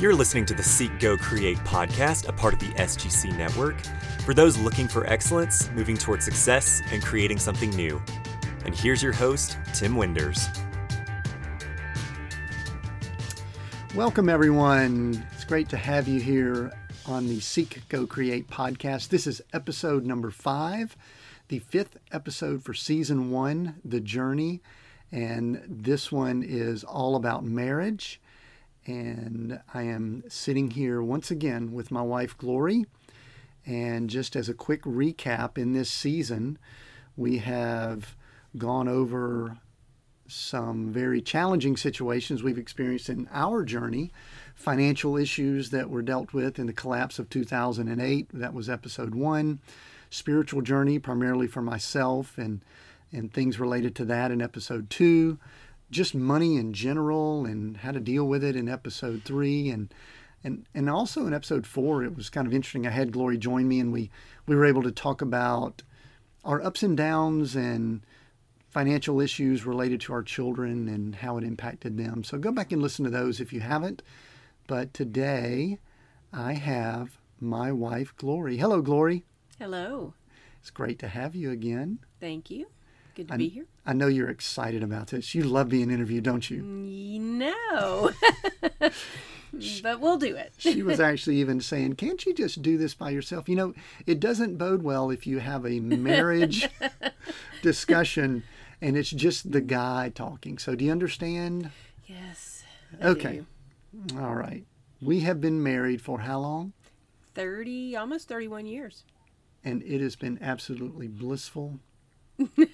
You're listening to the Seek Go Create podcast, a part of the SGC network, for those looking for excellence, moving toward success, and creating something new. And here's your host, Tim Winders. Welcome, everyone. It's great to have you here on the Seek Go Create podcast. This is episode number five, the fifth episode for season one, The Journey. And this one is all about marriage and I am sitting here once again with my wife Glory. And just as a quick recap, in this season, we have gone over some very challenging situations we've experienced in our journey, financial issues that were dealt with in the collapse of 2008. That was episode one. Spiritual journey, primarily for myself, and and things related to that in episode two just money in general and how to deal with it in episode three. And and and also in episode four it was kind of interesting. I had glory join me and we we were able to talk about our ups and downs and financial issues related to our children and how it impacted them. So go back and listen to those if you haven't. But today i have my wife glory. Hello glory. Hello. It's great to have you again. Thank you Good to I, be here. I know you're excited about this. You love being interviewed, don't you? No. but we'll do it. she was actually even saying, Can't you just do this by yourself? You know, it doesn't bode well if you have a marriage discussion and it's just the guy talking. So, do you understand? Yes. I okay. Do. All right. We have been married for how long? 30, almost 31 years. And it has been absolutely blissful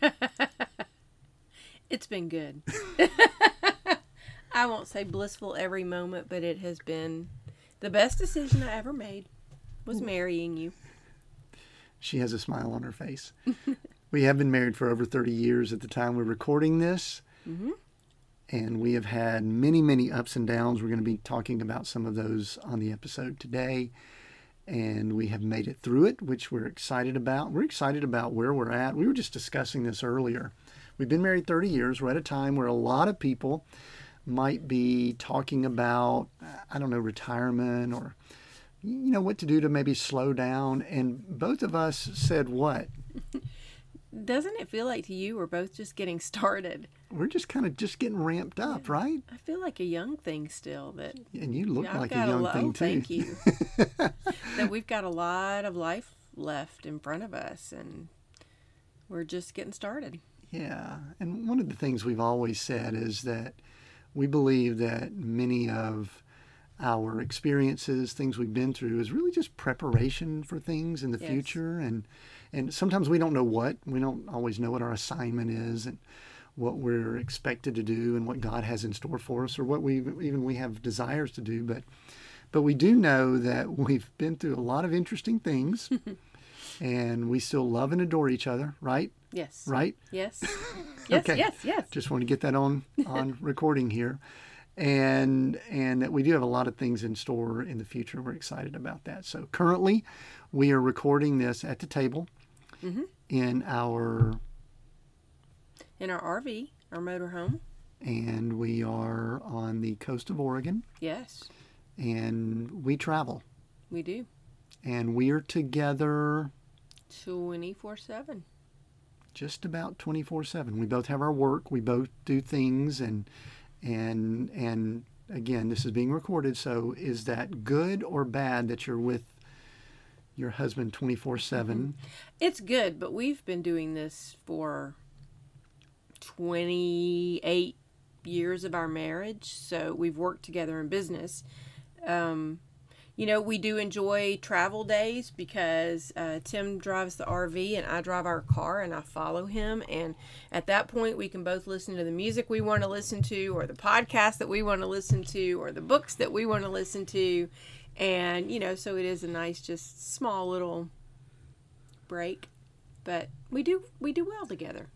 it's been good. I won't say blissful every moment, but it has been the best decision I ever made was marrying you. She has a smile on her face. we have been married for over 30 years at the time we're recording this. Mm-hmm. And we have had many, many ups and downs. We're going to be talking about some of those on the episode today and we have made it through it, which we're excited about. We're excited about where we're at. We were just discussing this earlier. We've been married 30 years. We're at a time where a lot of people might be talking about, I don't know, retirement or, you know, what to do to maybe slow down. And both of us said what? Doesn't it feel like to you we're both just getting started? We're just kind of just getting ramped up, yeah. right? I feel like a young thing still. That and you look like a young a thing oh, too. Thank you. that we've got a lot of life left in front of us, and we're just getting started. Yeah, and one of the things we've always said is that we believe that many of our experiences, things we've been through, is really just preparation for things in the yes. future and and sometimes we don't know what we don't always know what our assignment is and what we're expected to do and what God has in store for us or what we even we have desires to do but but we do know that we've been through a lot of interesting things and we still love and adore each other right? Yes. Right? Yes. Yes okay. yes yes. Just want to get that on on recording here and and that we do have a lot of things in store in the future we're excited about that so currently we are recording this at the table mm-hmm. in our in our RV, our motorhome. And we are on the coast of Oregon. Yes. And we travel. We do. And we are together 24 7. Just about 24 7. We both have our work, we both do things and and and again, this is being recorded, so is that good or bad that you're with your husband 24 7? Mm-hmm. It's good, but we've been doing this for 28 years of our marriage. So we've worked together in business. Um, you know, we do enjoy travel days because uh, Tim drives the RV and I drive our car and I follow him. And at that point, we can both listen to the music we want to listen to, or the podcast that we want to listen to, or the books that we want to listen to. And, you know, so it is a nice, just small little break. But we do we do well together.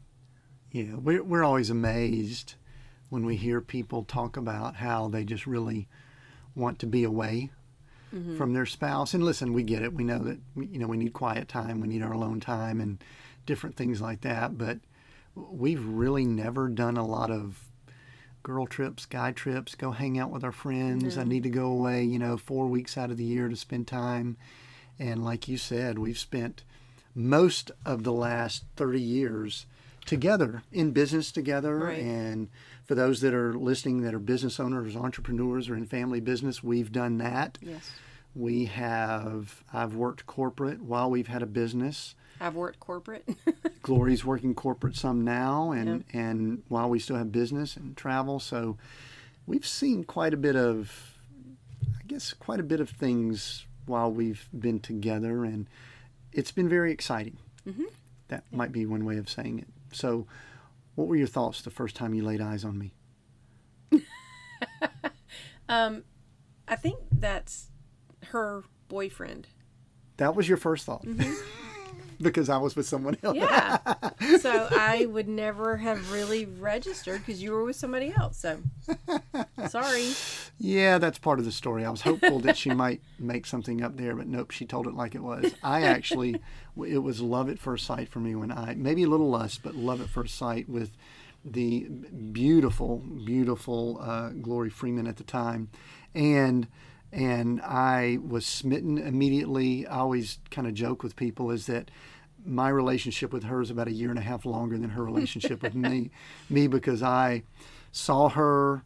Yeah, we're, we're always amazed when we hear people talk about how they just really want to be away mm-hmm. from their spouse. And listen, we get it. We know that you know we need quiet time, we need our alone time, and different things like that. But we've really never done a lot of girl trips, guy trips, go hang out with our friends. I need to go away, you know, four weeks out of the year to spend time. And like you said, we've spent most of the last 30 years together in business together. Right. And for those that are listening that are business owners, entrepreneurs, or in family business, we've done that. Yes. We have, I've worked corporate while we've had a business. I've worked corporate. Glory's working corporate some now, and and while we still have business and travel, so we've seen quite a bit of, I guess, quite a bit of things while we've been together, and it's been very exciting. Mm-hmm. That might be one way of saying it. So, what were your thoughts the first time you laid eyes on me? um, I think that's her boyfriend. That was your first thought, because I was with someone else. Yeah. so I would never have really registered because you were with somebody else. So sorry. Yeah, that's part of the story. I was hopeful that she might make something up there, but nope, she told it like it was. I actually, it was love at first sight for me when I, maybe a little lust, but love at first sight with the beautiful, beautiful uh, Glory Freeman at the time. And, and I was smitten immediately. I always kind of joke with people is that my relationship with her is about a year and a half longer than her relationship with me, me because I saw her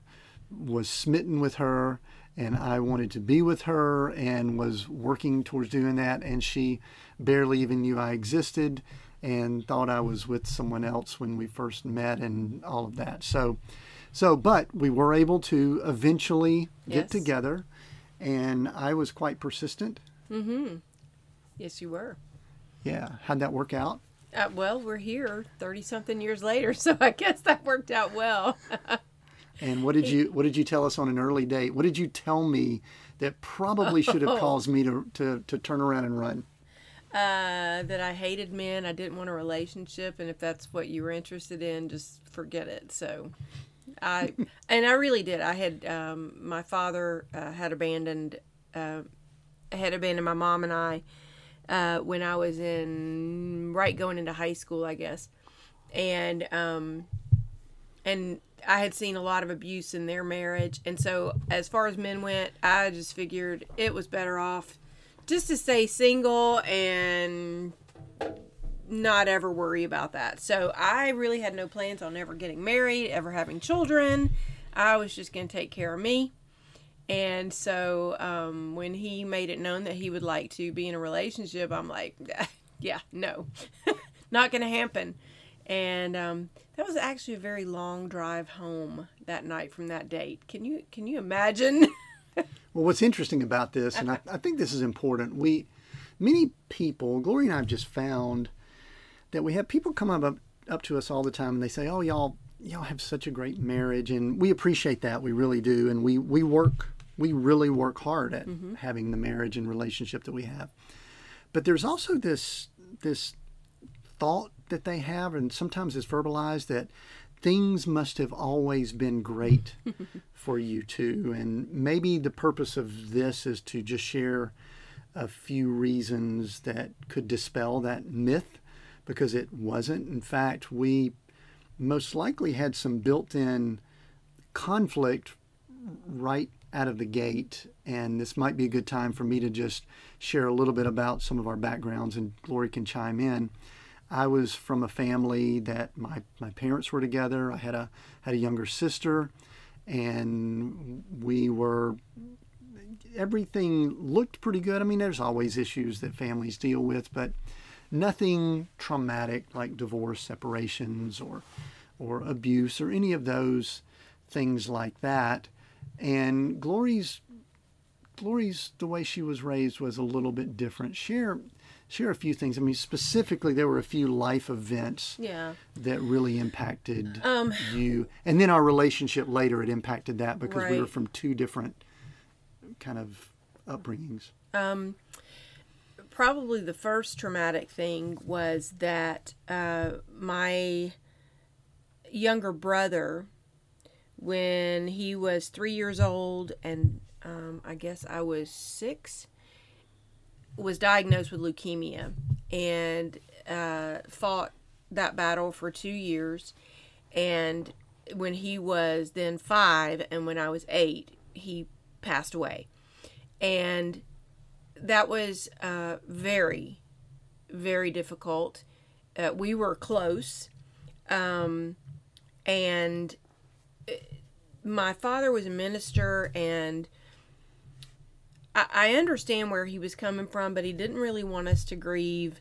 was smitten with her and I wanted to be with her and was working towards doing that and she barely even knew I existed and thought I was with someone else when we first met and all of that. So so but we were able to eventually get Yes. together and I was quite persistent. Mm-hmm. Yes, you were. Yeah, how'd that work out? Uh, well, we're here 30 something years later. So I guess that worked out well. And what did you what did you tell us on an early date? What did you tell me that probably should have caused me to, to, to turn around and run? uh, that I hated men. I didn't want a relationship, and if that's what you were interested in, just forget it. So, I and I really did. I had um, my father uh, had abandoned, uh, had abandoned my mom and I uh, when I was in right going into high school, I guess, and um, and I had seen a lot of abuse in their marriage, and so as far as men went, I just figured it was better off just to stay single and not ever worry about that. So I really had no plans on ever getting married, ever having children. I was just going to take care of me. And so um, when he made it known that he would like to be in a relationship, I'm like, yeah, no, not going to happen. And um, that was actually a very long drive home that night from that date. Can you can you imagine? Well, what's interesting about this, and I, I think this is important, we, many people, Glory and I have just found that we have people come up, up to us all the time and they say, "Oh, y'all, y'all have such a great marriage," and we appreciate that, we really do, and we we work, we really work hard at mm-hmm. having the marriage and relationship that we have. But there's also this this thought that they have, and sometimes it's verbalized that things must have always been great for you two, And maybe the purpose of this is to just share a few reasons that could dispel that myth because it wasn't. In fact, we most likely had some built in conflict right out of the gate. And this might be a good time for me to just share a little bit about some of our backgrounds, and Glory can chime in. I was from a family that my, my parents were together. I had a had a younger sister, and we were everything looked pretty good. I mean, there's always issues that families deal with, but nothing traumatic like divorce, separations, or or abuse, or any of those things like that. And Glory's Glory's the way she was raised was a little bit different. Share share a few things. I mean, specifically, there were a few life events yeah. that really impacted Um, you, and then our relationship later it impacted that because we were from two different kind of upbringings. Um, probably the first traumatic thing was that uh, my younger brother, when he was three years old, and um, I guess I was six, was diagnosed with leukemia and uh, fought that battle for two years. And when he was then five, and when I was eight, he passed away. And that was uh, very, very difficult. Uh, we were close. Um, and uh, my father was a minister, and I, I understand where he was coming from, but he didn't really want us to grieve.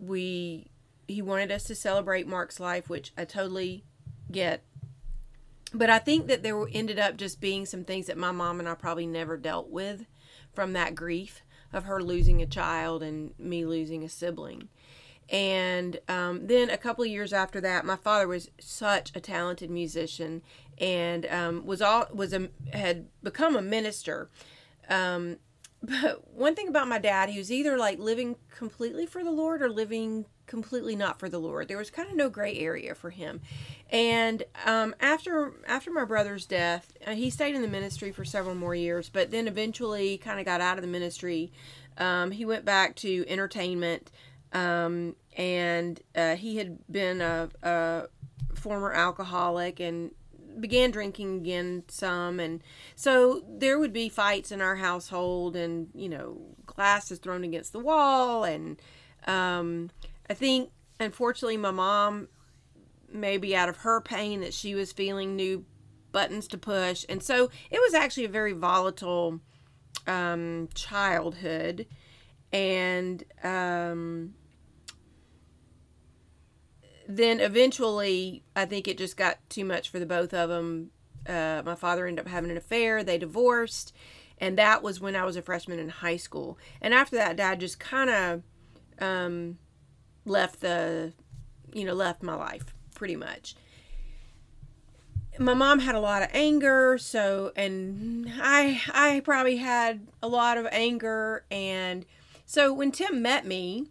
We he wanted us to celebrate Mark's life, which I totally get. But I think that there ended up just being some things that my mom and I probably never dealt with from that grief of her losing a child and me losing a sibling. And um, then a couple of years after that, my father was such a talented musician and um, was all was a had become a minister. Um, but one thing about my dad, he was either like living completely for the Lord or living completely not for the Lord. There was kind of no gray area for him. And um, after after my brother's death, uh, he stayed in the ministry for several more years, but then eventually kind of got out of the ministry. Um, he went back to entertainment, um, and uh, he had been a, a former alcoholic and began drinking again some and so there would be fights in our household and you know glasses thrown against the wall and um, i think unfortunately my mom maybe out of her pain that she was feeling new buttons to push and so it was actually a very volatile um, childhood and um, then eventually, I think it just got too much for the both of them. Uh, my father ended up having an affair. They divorced, and that was when I was a freshman in high school. And after that, Dad just kind of um, left the, you know, left my life pretty much. My mom had a lot of anger, so and I I probably had a lot of anger, and so when Tim met me,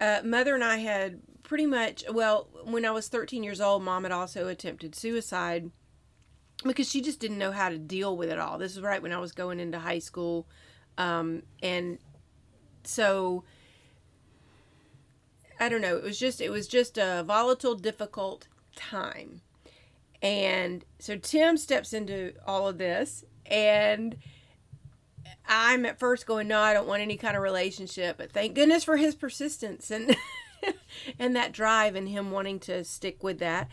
uh, mother and I had pretty much, well, when I was 13 years old, mom had also attempted suicide because she just didn't know how to deal with it all. This is right when I was going into high school. Um, and so I don't know, it was just it was just a volatile, difficult time. And so Tim steps into all of this and I'm at first going, no, I don't want any kind of relationship, but thank goodness for his persistence and and that drive and him wanting to stick with that.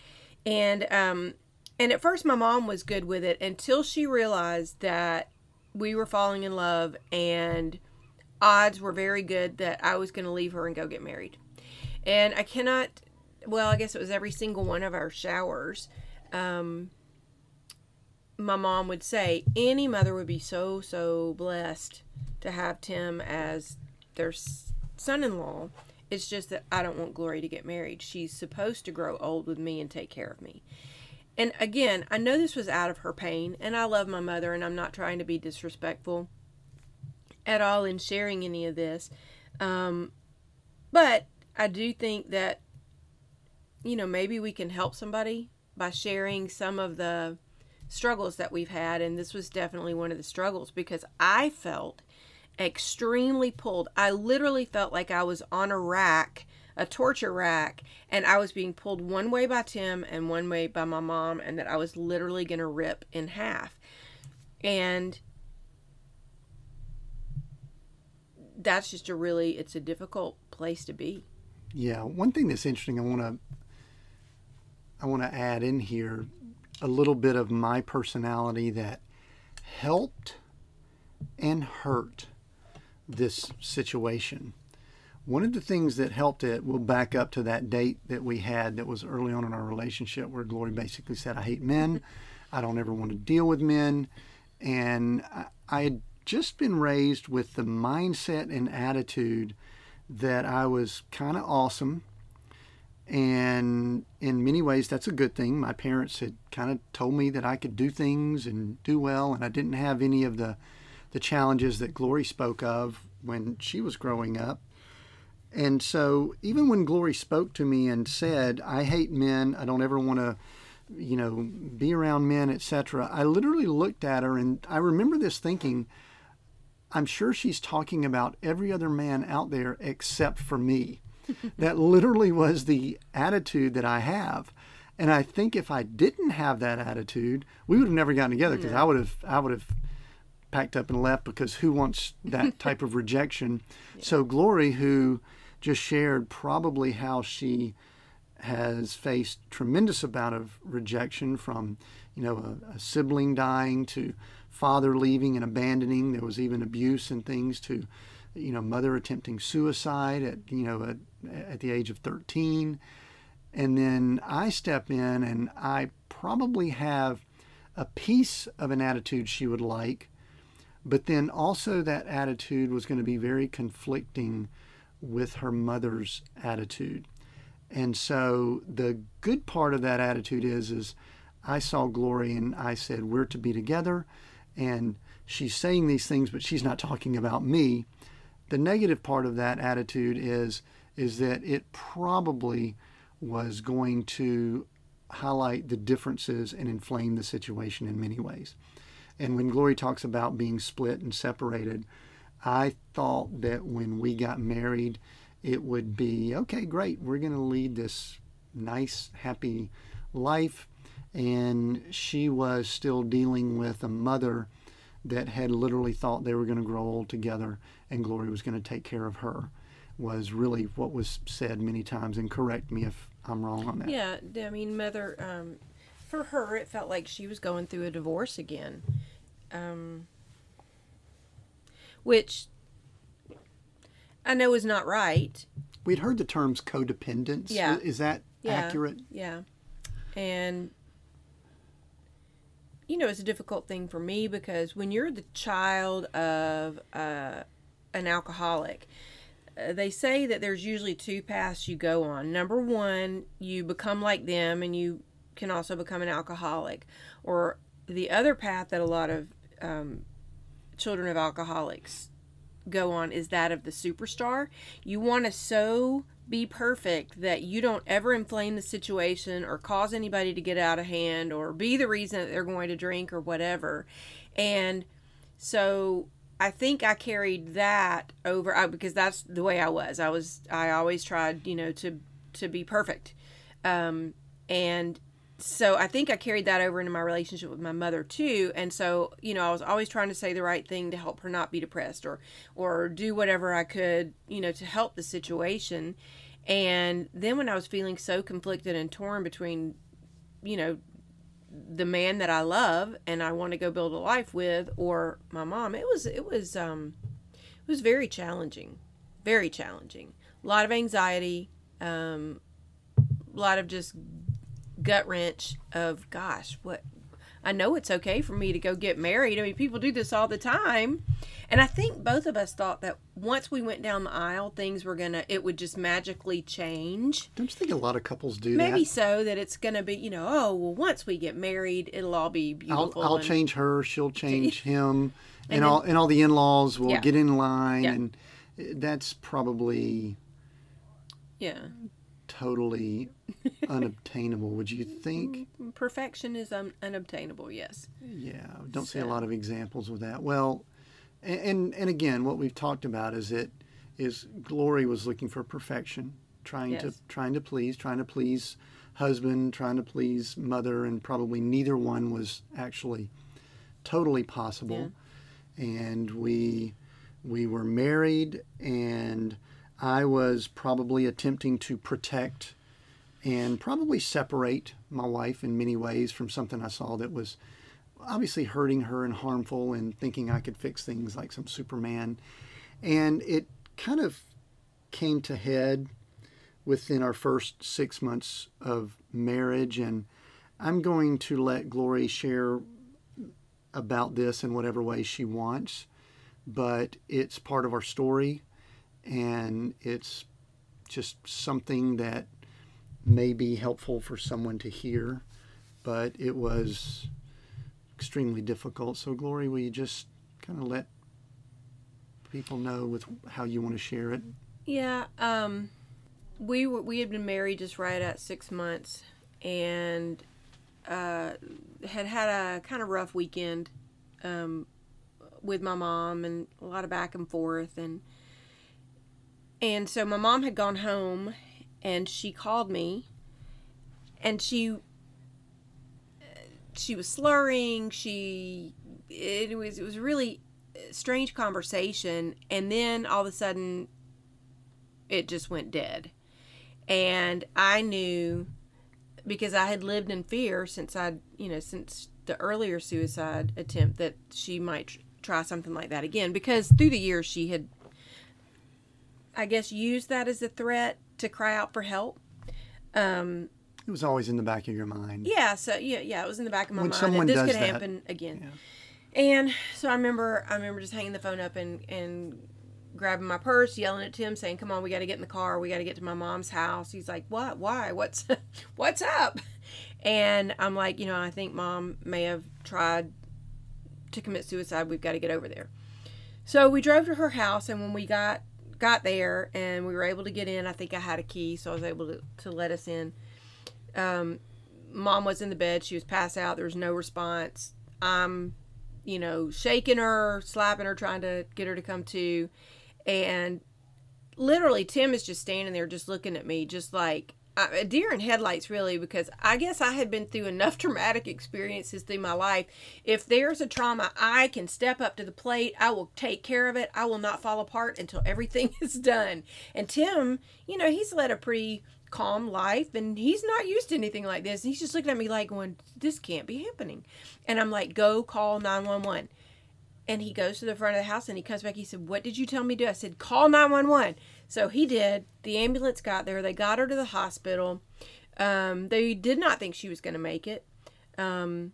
And um and at first my mom was good with it until she realized that we were falling in love and odds were very good that I was going to leave her and go get married. And I cannot well, I guess it was every single one of our showers. Um my mom would say any mother would be so so blessed to have Tim as their son-in-law it's just that I don't want Glory to get married. She's supposed to grow old with me and take care of me. And again, I know this was out of her pain, and I love my mother, and I'm not trying to be disrespectful at all in sharing any of this. Um, but I do think that, you know, maybe we can help somebody by sharing some of the struggles that we've had. And this was definitely one of the struggles because I felt extremely pulled. I literally felt like I was on a rack, a torture rack, and I was being pulled one way by Tim and one way by my mom, and that I was literally going to rip in half. And that's just a really, it's a difficult place to be. Yeah. One thing that's interesting, I want to, I want to add in here a little bit of my personality that helped and hurt this situation. One of the things that helped it, we'll back up to that date that we had that was early on in our relationship where Glory basically said, I hate men. I don't ever want to deal with men. And I, had just been raised with the mindset and attitude that I was kind of awesome. And in many ways, that's a good thing. My parents had kind of told me that I could do things and do well, and I didn't have any of the the challenges that Glory spoke of when she was growing up. And so, even when Glory spoke to me and said, I hate men, I don't ever want to, you know, be around men, etc., I literally looked at her and I remember this thinking, I'm sure she's talking about every other man out there except for me. that literally was the attitude that I have. And I think if I didn't have that attitude, we would have never gotten together because I would have I would have packed up and left because who wants that type of rejection? So Glory, who just shared probably how she has faced tremendous amount of rejection from, you know, a, a sibling dying to father leaving and abandoning. There was even abuse and things to, you know, mother attempting suicide at, you know, at, at the age of 13. And then I step in and I probably have a piece of an attitude she would like, but then also that attitude was going to be very conflicting with her mother's attitude. And so the good part of that attitude is is I saw Glory and I said we're to be together and she's saying these things but she's not talking about me. The negative part of that attitude is is that it probably was going to highlight the differences and inflame the situation in many ways. And when Glory talks about being split and separated, I thought that when we got married, it would be okay, great, we're going to lead this nice, happy life. And she was still dealing with a mother that had literally thought they were going to grow old together and Glory was going to take care of her, was really what was said many times. And correct me if I'm wrong on that. Yeah, I mean, mother, um, for her, it felt like she was going through a divorce again. Um, which I know is not right. We'd heard the terms codependence. Yeah. Is that Yeah. accurate? Yeah. And, you know, it's a difficult thing for me because when you're the child of uh, an alcoholic, uh, they say that there's usually two paths you go on. Number one, you become like them and you can also become an alcoholic. Or the other path that a lot of um, children of alcoholics go on is that of the superstar. You want to so be perfect that you don't ever inflame the situation or cause anybody to get out of hand or be the reason that they're going to drink or whatever. And so I think I carried that over I, because that's the way I was. I was I always tried, you know, to to be perfect. Um, and so I think I carried that over into my relationship with my mother too. And so, you know, I was always trying to say the right thing to help her not be depressed or or do whatever I could, you know, to help the situation. And then when I was feeling so conflicted and torn between, you know, the man that I love and I want to go build a life with or my mom, it was it was um it was very challenging. Very challenging. A lot of anxiety, um a lot of just gut wrench of gosh what i know it's okay for me to go get married i mean people do this all the time and i think both of us thought that once we went down the aisle things were gonna it would just magically change Don't you think a lot of couples do maybe that? so that it's gonna be you know oh well once we get married it'll all be I'll, beautiful I'll and- change her, she'll change him, and, And all and all the in-laws will Yeah. get in line, Yeah. and that's probably yeah totally unobtainable. Would you think? Mm, perfection is un- unobtainable yes Yeah, don't see a lot of examples of that. Well, a- and and again, what we've talked about is it is Glory was looking for perfection, trying to trying to please, trying to please husband, trying to please mother, and probably neither one was actually totally possible. And we we were married, and I was probably attempting to protect and probably separate my wife in many ways from something I saw that was obviously hurting her and harmful and thinking I could fix things like some Superman. And it kind of came to head within our first six months of marriage. And I'm going to let Glory share about this in whatever way she wants, but it's part of our story and it's just something that may be helpful for someone to hear, but it was extremely difficult. So, Glory, will you just kind of let people know with how you want to share it? Yeah, um, we were we had been married just right at six months, and uh, had had a kind of rough weekend um, with my mom and a lot of back and forth, and and so my mom had gone home, and she called me, and she she was slurring. She it was it was really uh, strange conversation, and then all of a sudden, it just went dead, and I knew because I had lived in fear since I you know since the earlier suicide attempt that she might try something like that again because through the years she had I guess used that as a threat to cry out for help. Um, It was always in the back of your mind. yeah, so yeah, yeah, it was in the back of my When mind someone that this does could that- happen again. And so I remember, I remember just hanging the phone up and and grabbing my purse, yelling at Tim, saying, "Come on, we got to get in the car. We got to get to my mom's house." He's like, "What? Why? What's what's up?" And I'm like, you know, I think mom may have tried to commit suicide. We've got to get over there. So we drove to her house, and when we got got there and we were able to get in, I think I had a key, so I was able to, to let us in. Um, mom was in the bed; she was passed out. There was no response. I'm, you know, shaking her, slapping her, trying to get her to come to, and literally Tim is just standing there, just looking at me, just like a deer in headlights, really, because I guess I had been through enough traumatic experiences through my life. If there's a trauma, I can step up to the plate. I will take care of it. I will not fall apart until everything is done. And Tim, you know, he's led a pretty calm life and he's not used to anything like this. He's just looking at me like, going, this can't be happening. And I'm like, go call 911. And he goes to the front of the house and he comes back. He said, What did you tell me to do? I said, Call 911. So he did. The ambulance got there. They got her to the hospital. Um, they did not think she was going to make it. Um,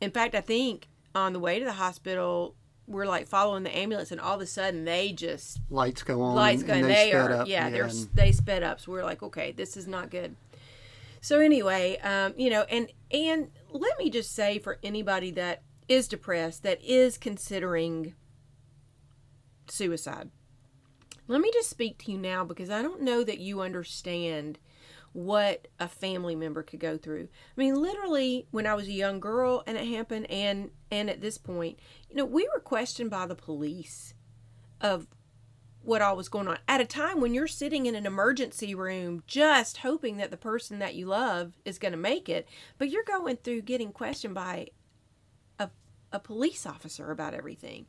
in fact, I think on the way to the hospital, we're like following the ambulance, and all of a sudden they just Lights go on. lights go. and And they, they, sped are up. yeah, they're and- they sped up. So we're like, okay, this is not good. So anyway, um, you know, and and let me just say for anybody that is depressed, that is considering suicide, let me just speak to you now because I don't know that you understand what a family member could go through. I mean, literally, when I was a young girl and it happened, and and at this point, you know, we were questioned by the police of what all was going on at a time when you're sitting in an emergency room just hoping that the person that you love is going to make it, but you're going through getting questioned by a, a police officer about everything.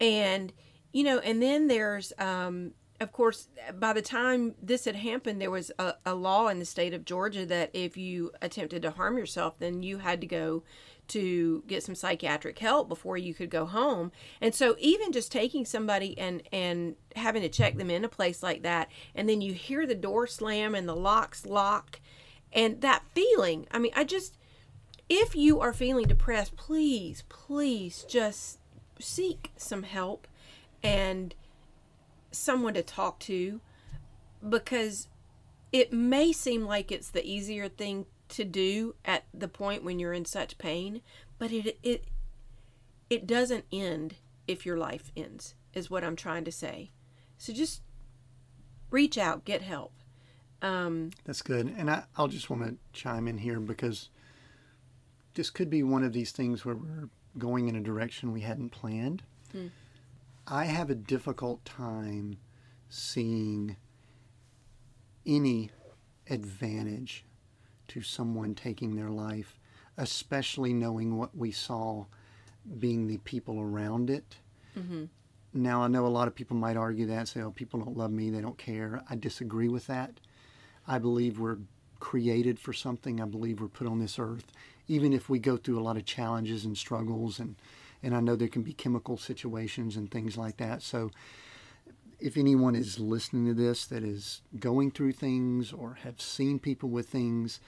And, you know, and then there's, um, of course, by the time this had happened, there was a, a law in the state of Georgia that if you attempted to harm yourself, then you had to go to get some psychiatric help before you could go home. And so even just taking somebody and and having to check them in a place like that and then you hear the door slam and the locks lock and that feeling, I mean, I just if you are feeling depressed, please, please just seek some help and someone to talk to because it may seem like it's the easier thing to do at the point when you're in such pain, but it it it doesn't end if your life ends. Is what I'm trying to say. So just reach out, get help. Um, That's good. And I, I'll just want to chime in here because this could be one of these things where we're going in a direction we hadn't planned. I have a difficult time seeing any advantage to someone taking their life, especially knowing what we saw being the people around it. Mm-hmm. Now, I know a lot of people might argue that, say, oh, people don't love me, they don't care. I disagree with that. I believe we're created for something. I believe we're put on this earth, even if we go through a lot of challenges and struggles, and, and I know there can be chemical situations and things like that. So, if anyone is listening to this that is going through things or have seen people with things,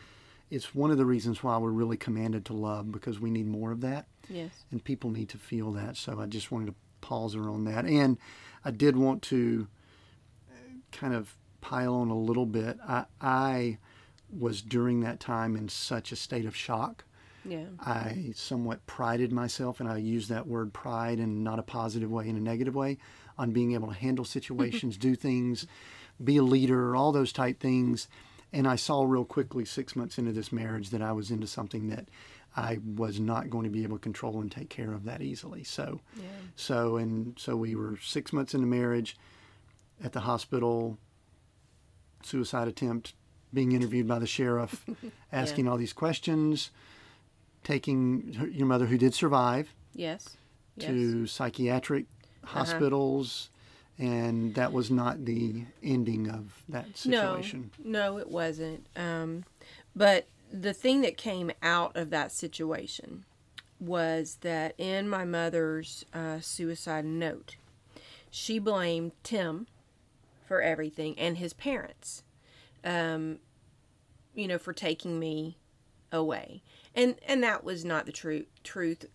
it's one of the reasons why we're really commanded to love because we need more of that yes. and people need to feel that. So I just wanted to pause her on that. And I did want to uh, kind of pile on a little bit. I, I was during that time in such a state of shock. Yeah. I somewhat prided myself, and I use that word pride in not a positive way, in a negative way, on being able to handle situations, do things, be a leader, all those type things. And I saw real quickly, six months into this marriage, that I was into something that I was not going to be able to control and take care of that easily. So, Yeah. so and so we were six months into marriage, at the hospital, suicide attempt, being interviewed by the sheriff, asking all these questions. Taking her, your mother, who did survive, Yes. Yes. to psychiatric hospitals, and that was not the ending of that situation. No, no, it wasn't. Um, but the thing that came out of that situation was that in my mother's uh, suicide note, she blamed Tim for everything and his parents, um, you know, for taking me away, and and that was not the truth. Truth.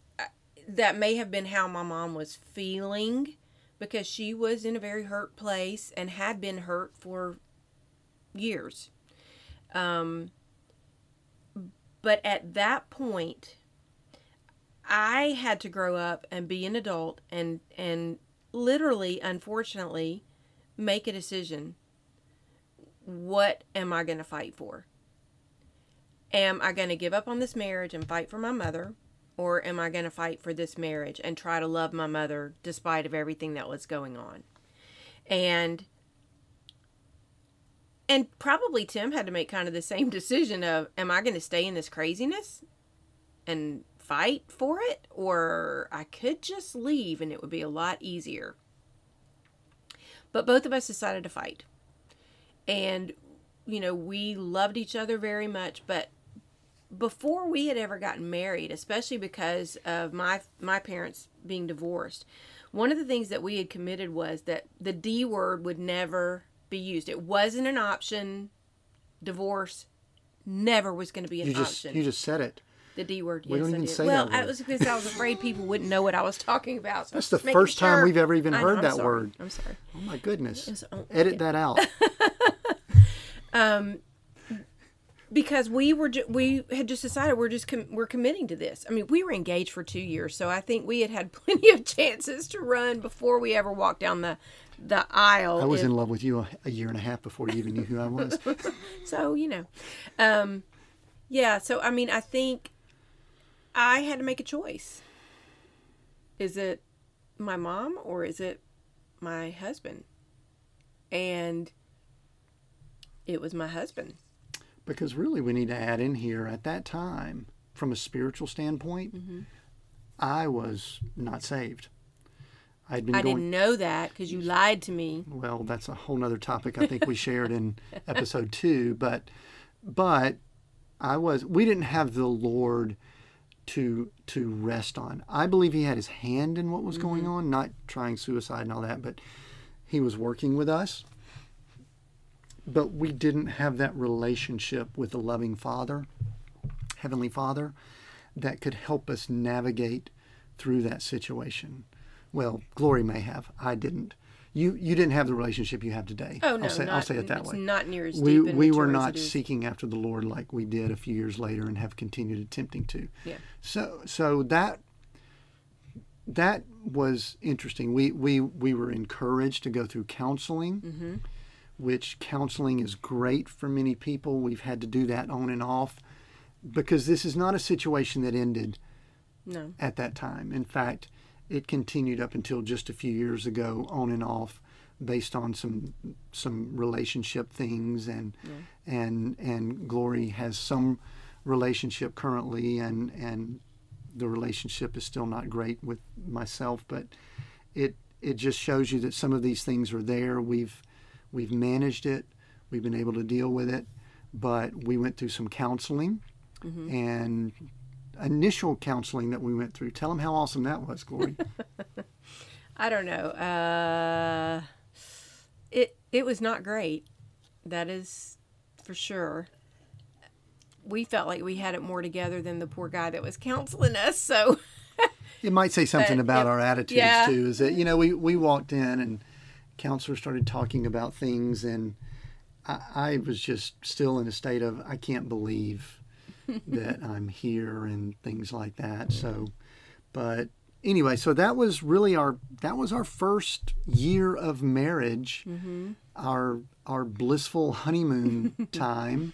That may have been how my mom was feeling because she was in a very hurt place and had been hurt for years. Um, but at that point, I had to grow up and be an adult and and literally, unfortunately, make a decision. What am I going to fight for? Am I going to give up on this marriage and fight for my mother? Or am I going to fight for this marriage and try to love my mother despite of everything that was going on? And and probably Tim had to make kind of the same decision of am I going to stay in this craziness and fight for it or I could just leave and it would be a lot easier. But both of us decided to fight. And you know, we loved each other very much, but before we had ever gotten married, especially because of my my parents being divorced, one of the things that we had committed was that the D word would never be used. It wasn't an option. Divorce never was going to be an You just option. you just said it. the D word. We yes, don't I even say well, that I word. was because I was afraid people wouldn't know what I was talking about. So That's the first time sure. we've ever even I know, heard I'm that sorry. word. I'm sorry. Oh my goodness! It's- oh, Edit that out. Um, because we were ju- we had just decided we're just com- we're committing to this. I mean, we were engaged for two years, so I think we had had plenty of chances to run before we ever walked down the the aisle. I was if- in love with you a, a year and a half before you even knew who I was. so you know, um, yeah. So I mean, I think I had to make a choice. Is it my mom or is it my husband? And it was my husband. Because really, we need to add in here at that time, from a spiritual standpoint, Mm-hmm. I was not saved. I'd been I going. didn't know that because you lied to me. Well, that's a whole nother topic. I think we shared in episode two, but but I was. We didn't have the Lord to to rest on. I believe He had His hand in what was going on, not trying suicide and all that, but He was working with us. But we didn't have that relationship with the loving Father, Heavenly Father, that could help us navigate through that situation. Well, Glory may have. I didn't. You you didn't have the relationship you have today. Oh no, I'll say, not, I'll say it that it's way. not near as We we were not seeking after the Lord like we did a few years later and have continued attempting to. Yeah. So so that that was interesting. We we we were encouraged to go through counseling, Mm-hmm. Which counseling is great for many people. We've had to do that on and off because this is not a situation that ended No. at that time. In fact, it continued up until just a few years ago, on and off, based on some some relationship things, and and and Glory has some relationship currently, and and the relationship is still not great with myself, but it it just shows you that some of these things are there. We've we've managed it, we've been able to deal with it, but we went through some counseling and initial counseling that we went through. Tell them how awesome that was, Glory. I don't know. Uh, it it was not great. That is for sure. We felt like we had it more together than the poor guy that was counseling us. So it might say something But, about our attitudes Yeah. too. Is that you know we we walked in and counselor started talking about things, and I, I was just still in a state of I can't believe that I'm here and things like that. So, but anyway, so that was really our that was our first year of marriage, mm-hmm. our our blissful honeymoon time,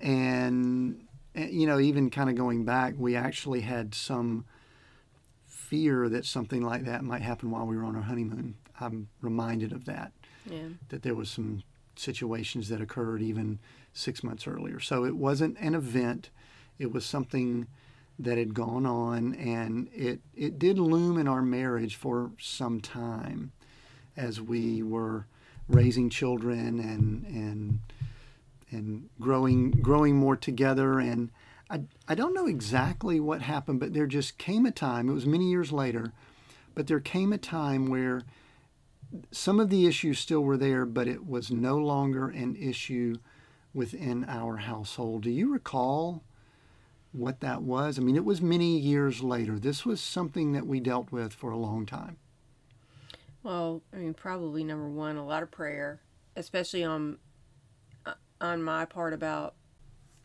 and, and you know even kind of going back, we actually had some fear that something like that might happen while we were on our honeymoon. I'm reminded of that yeah, that there was some situations that occurred even six months earlier. So it wasn't an event; it was something that had gone on, and it it did loom in our marriage for some time as we were raising children and and and growing growing more together. And I, I don't know exactly what happened but there just came a time it was many years later but there came a time where some of the issues still were there but it was no longer an issue within our household. Do you recall what that was? I mean it was many years later. This was something that we dealt with for a long time. Well, I mean, probably number one, a lot of prayer, especially on on my part about,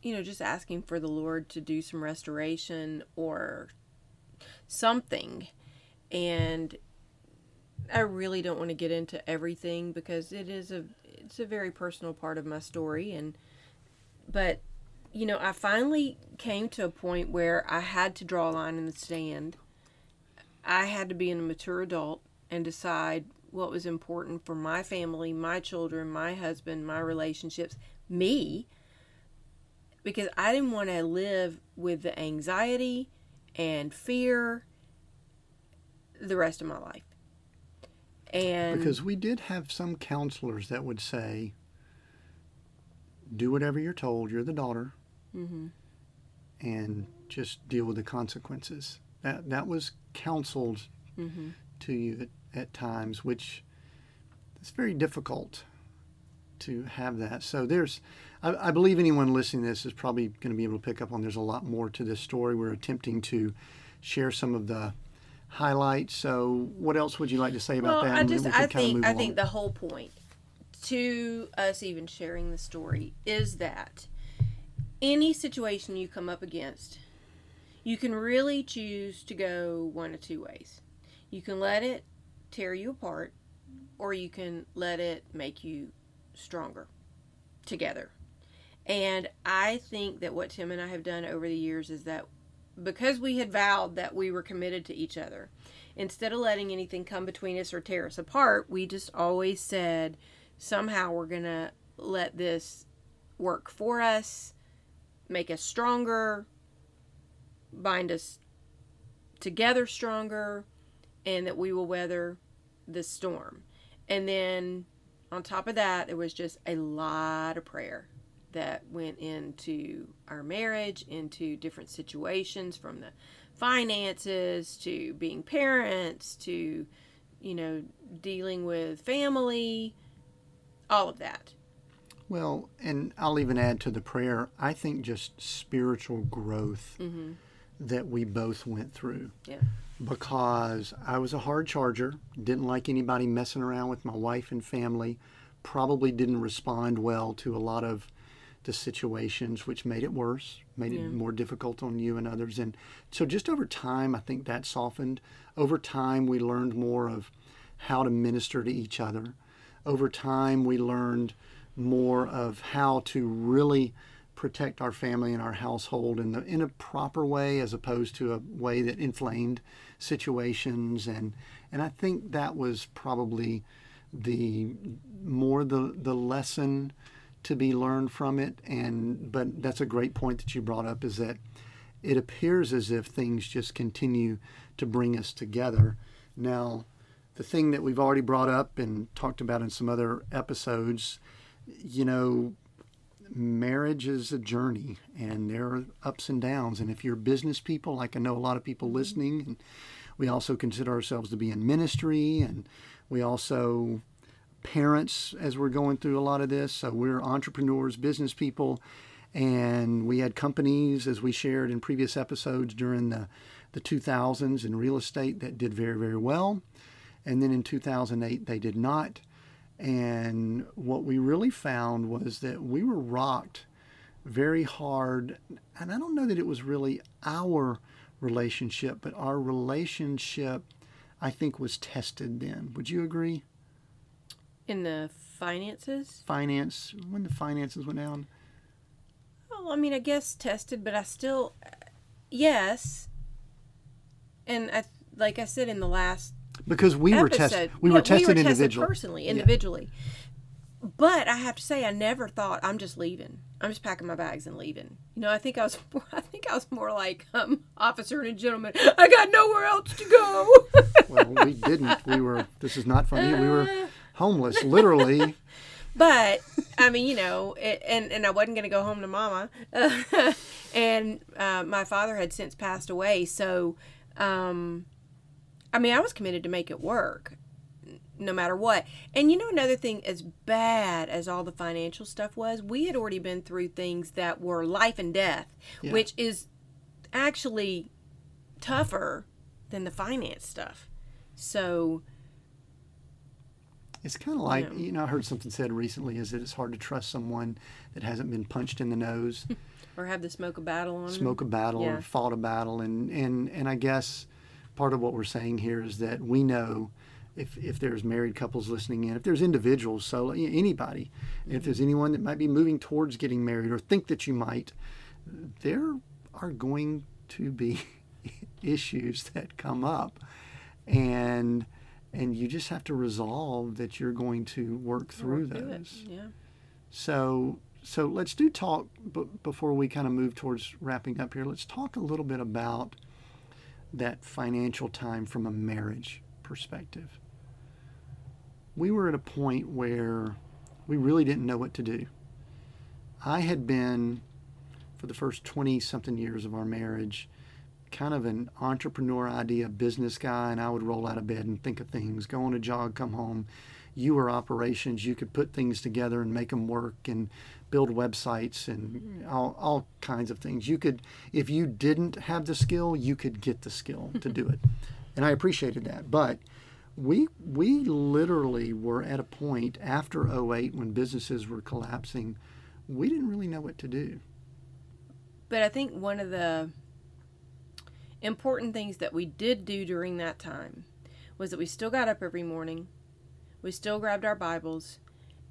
you know, just asking for the Lord to do some restoration or something, and I really don't want to get into everything because it is a it's a very personal part of my story, and but you know, I finally came to a point where I had to draw a line in the sand. I had to be a mature adult and decide what was important for my family, my children, my husband, my relationships, me, because I didn't want to live with the anxiety and fear the rest of my life. And because we did have some counselors that would say do whatever you're told you're the daughter Mhm. and just deal with the consequences that that was counseled Mhm. to you at, at times which it's very difficult to have that so there's I, I believe anyone listening to this is probably going to be able to pick up on there's a lot more to this story we're attempting to share some of the highlights so what else would you like to say about well, that I just I think I along. think the whole point to us even sharing the story is that any situation you come up against, you can really choose to go one of two ways. You can let it tear you apart, or you can let it make you stronger together. And I think that what Tim and I have done over the years is that because we had vowed that we were committed to each other, instead of letting anything come between us or tear us apart, we just always said, somehow we're going to let this work for us, make us stronger, bind us together stronger, and that we will weather the storm. And then on top of that, there was just a lot of prayer that went into our marriage, into different situations from the finances to being parents to, you know, dealing with family, all of that. Well, and I'll even add to the prayer, I think just spiritual growth mm-hmm. that we both went through. Yeah. Because I was a hard charger, didn't like anybody messing around with my wife and family, probably didn't respond well to a lot of the situations, which made it worse, made Yeah. it more difficult on you and others. And so just over time, I think that softened. Over time, we learned more of how to minister to each other. Over time, we learned more of how to really protect our family and our household in the in a proper way as opposed to a way that inflamed situations and and I think that was probably the more the the lesson to be learned from it and but that's a great point that you brought up is that it appears as if things just continue to bring us together. Now the thing that we've already brought up and talked about in some other episodes you know marriage is a journey and there are ups and downs. And if you're business people like i know a lot of people mm-hmm. listening and we also consider ourselves to be in ministry and we also parents as we're going through a lot of this so we're entrepreneurs business people and we had companies as we shared in previous episodes during the, the 2000s in real estate that did very very well and then in 2008 they did not and what we really found was that we were rocked very hard. And I don't know that it was really our relationship, but our relationship, I think, was tested then. Would you agree? In the finances? Finance, when the finances went down. Well, I mean, I guess tested, but I still, yes. And I, like I said in the last Because we were tested. We were tested we were individually. personally, Yeah. individually. but I have to say, I never thought I'm just leaving. I'm just packing my bags and leaving. You know, I think I was, I think I was more like um, officer and a gentleman. I got nowhere else to go. well, we didn't. We were. This is not funny. We were homeless, literally. but I mean, you know, it, and and I wasn't going to go home to mama, and uh, my father had since passed away. So, um, I mean, I was committed to make it work no matter what. And you know, another thing, as bad as all the financial stuff was, we had already been through things that were life and death, yeah. which is actually tougher than the finance stuff. So it's kind of like, you know, I heard something said recently is that it's hard to trust someone that hasn't been punched in the nose. or have to smoke a battle on Smoke them. a battle yeah. or fought a battle. And, and, and I guess part of what we're saying here is that we know if, if there's married couples listening in, if there's individuals, so anybody, mm-hmm. if there's anyone that might be moving towards getting married or think that you might, there are going to be issues that come up, and and you just have to resolve that you're going to work through work those. Yeah. So so let's do talk b- before we kind of move towards wrapping up here. Let's talk a little bit about that financial time from a marriage perspective we were at a point where we really didn't know what to do. I had been, for the first 20 something years of our marriage, kind of an entrepreneur idea business guy, and I would roll out of bed and think of things, go on a jog, come home. You were operations, you could put things together and make them work and build websites and all, all kinds of things. You could, if you didn't have the skill, you could get the skill to do it. And I appreciated that. But we we literally were at a point after 08 when businesses were collapsing we didn't really know what to do but i think one of the important things that we did do during that time was that we still got up every morning we still grabbed our bibles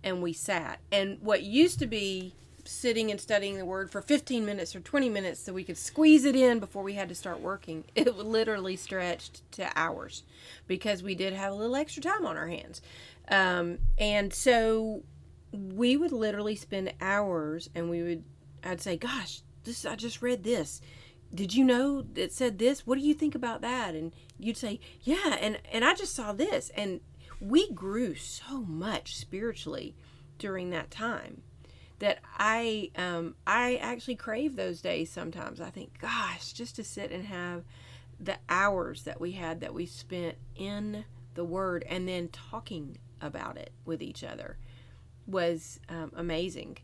and we sat and what used to be sitting and studying the word for 15 minutes or 20 minutes so we could squeeze it in before we had to start working. It literally stretched to hours because we did have a little extra time on our hands. Um, and so we would literally spend hours and we would, I'd say, gosh, this, I just read this. Did you know it said this? What do you think about that? And you'd say, yeah. And, and I just saw this. And we grew so much spiritually during that time that I um, I actually crave those days sometimes. I think, gosh, just to sit and have the hours that we had that we spent in the Word and then talking about it with each other was um, amazing.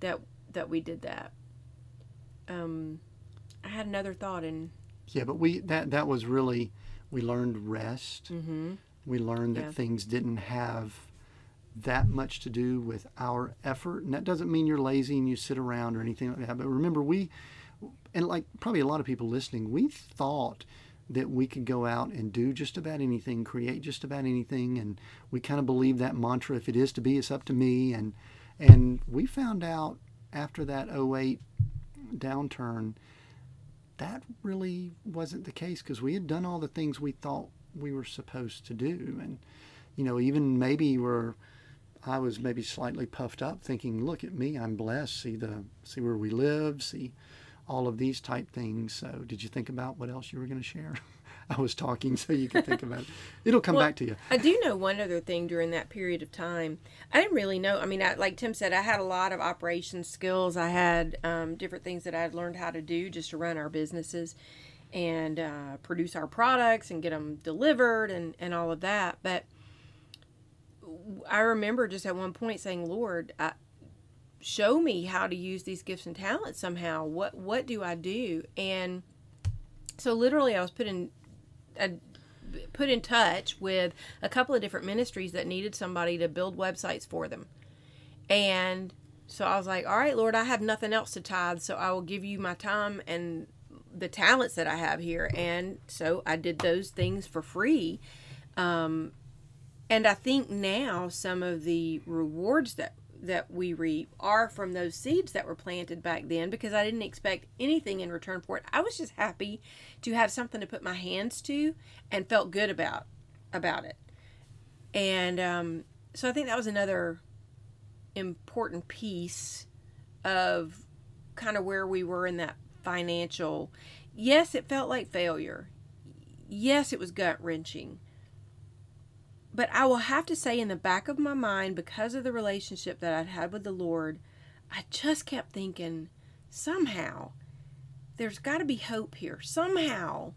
That that we did that. Um, I had another thought and yeah, but we that that was really we learned rest. Mm-hmm. We learned that yeah. things didn't have that much to do with our effort. And that doesn't mean you're lazy and you sit around or anything like that. But remember, we, and like probably a lot of people listening, we thought that we could go out and do just about anything, create just about anything. And we kind of believe that mantra if it is to be, it's up to me. And, and we found out after that 08 downturn, that really wasn't the case because we had done all the things we thought we were supposed to do. And, you know, even maybe we're I was maybe slightly puffed up, thinking, "Look at me, I'm blessed. See the see where we live, see all of these type things." So, did you think about what else you were going to share? I was talking so you could think about it. It'll come well, back to you. I do know one other thing during that period of time. I didn't really know. I mean, I, like Tim said, I had a lot of operation skills. I had um, different things that I had learned how to do just to run our businesses and uh, produce our products and get them delivered and, and all of that. But I remember just at one point saying, Lord, I, show me how to use these gifts and talents somehow. What what do I do? And so literally, I was put in a, put in touch with a couple of different ministries that needed somebody to build websites for them. And so I was like, all right, Lord, I have nothing else to tithe, so I will give you my time and the talents that I have here. And so I did those things for free. Um, and I think now some of the rewards that that we reap are from those seeds that were planted back then because I didn't expect anything in return for it. I was just happy to have something to put my hands to and felt good about about it. And um, so I think that was another important piece of kind of where we were in that financial. Yes, it felt like failure. Yes, it was gut wrenching. But I will have to say, in the back of my mind, because of the relationship that I'd had with the Lord, I just kept thinking, somehow, there's got to be hope here. Somehow,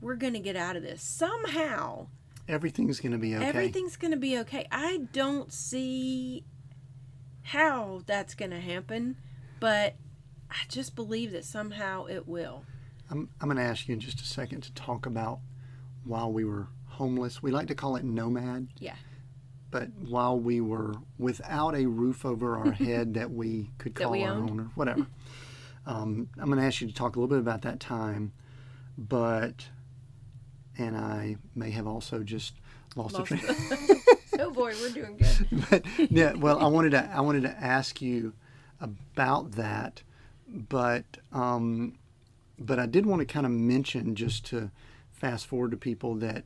we're going to get out of this. Somehow, Everything's going to be okay. everything's going to be okay. I don't see how that's going to happen, but I just believe that somehow it will. I'm, I'm going to ask you in just a second to talk about while we were homeless. We like to call it nomad. Yeah. But while we were without a roof over our head that we could call we our owned? own or whatever, um, I'm going to ask you to talk a little bit about that time. But, and I may have also just lost, Lost a train. Oh boy, we're doing good. but yeah, well, I wanted to I wanted to ask you about that, but um, but I did want to kind of mention just to fast forward to people that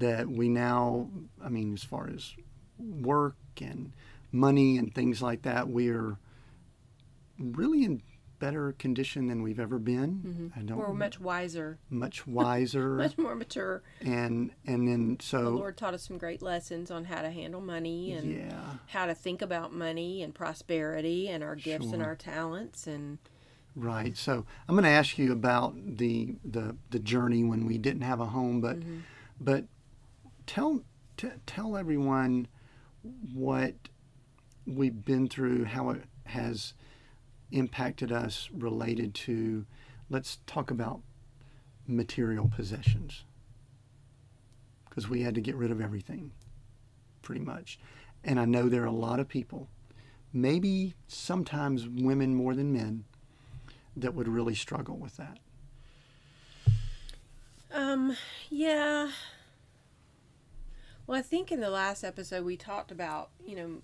that we now, I mean, as far as work and money and things like that, we're really in better condition than we've ever been. Mm-hmm. I don't We're much wiser, much wiser much more mature. and and then so The Lord taught us some great lessons on how to handle money and yeah. how to think about money and prosperity and our gifts and our talents and Right. So I'm going to ask you about the the the journey when we didn't have a home, but mm-hmm. but tell t- tell everyone what we've been through, how it has impacted us related to. Let's talk about material possessions because we had to get rid of everything, pretty much. And I know there are a lot of people, maybe sometimes women more than men, that would really struggle with that. Um, yeah. Well, I think in the last episode we talked about, you know,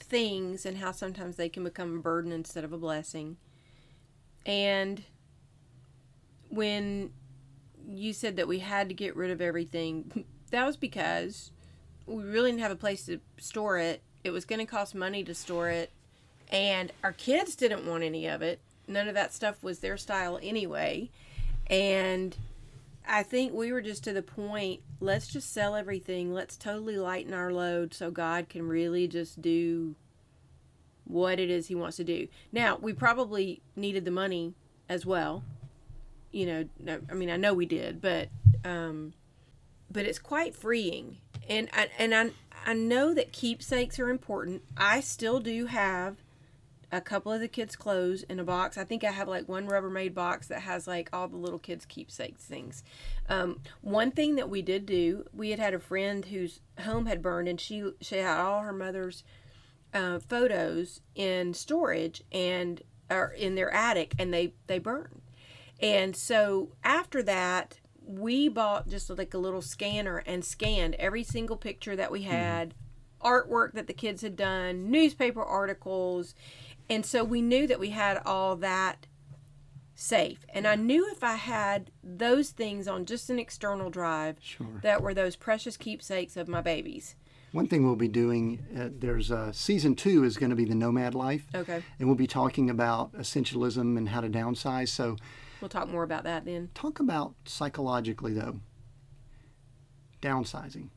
things and how sometimes they can become a burden instead of a blessing. And when you said that we had to get rid of everything, that was because we really didn't have a place to store it. It was going to cost money to store it, and our kids didn't want any of it. None of that stuff was their style anyway. And I think we were just to the point, let's just sell everything. Let's totally lighten our load so God can really just do what it is he wants to do. Now, we probably needed the money as well. You know, no- I mean, I know we did, but um but it's quite freeing. And I, and I I know that keepsakes are important. I still do have a couple of the kids' clothes in a box. I think I have like one Rubbermaid box that has like all the little kids' keepsakes things. Um, one thing that we did do, we had had a friend whose home had burned, and she she had all her mother's uh, photos in storage and or in their attic, and they they burned. And so after that, we bought just like a little scanner and scanned every single picture that we had, artwork that the kids had done, newspaper articles. And so we knew that we had all that safe. And I knew if I had those things on just an external drive Sure. that were those precious keepsakes of my babies. One thing we'll be doing, uh, there's uh, season two is going to be the nomad life, Okay. and we'll be talking about essentialism and how to downsize. So, We'll talk more about that then. talk about psychologically though, downsizing.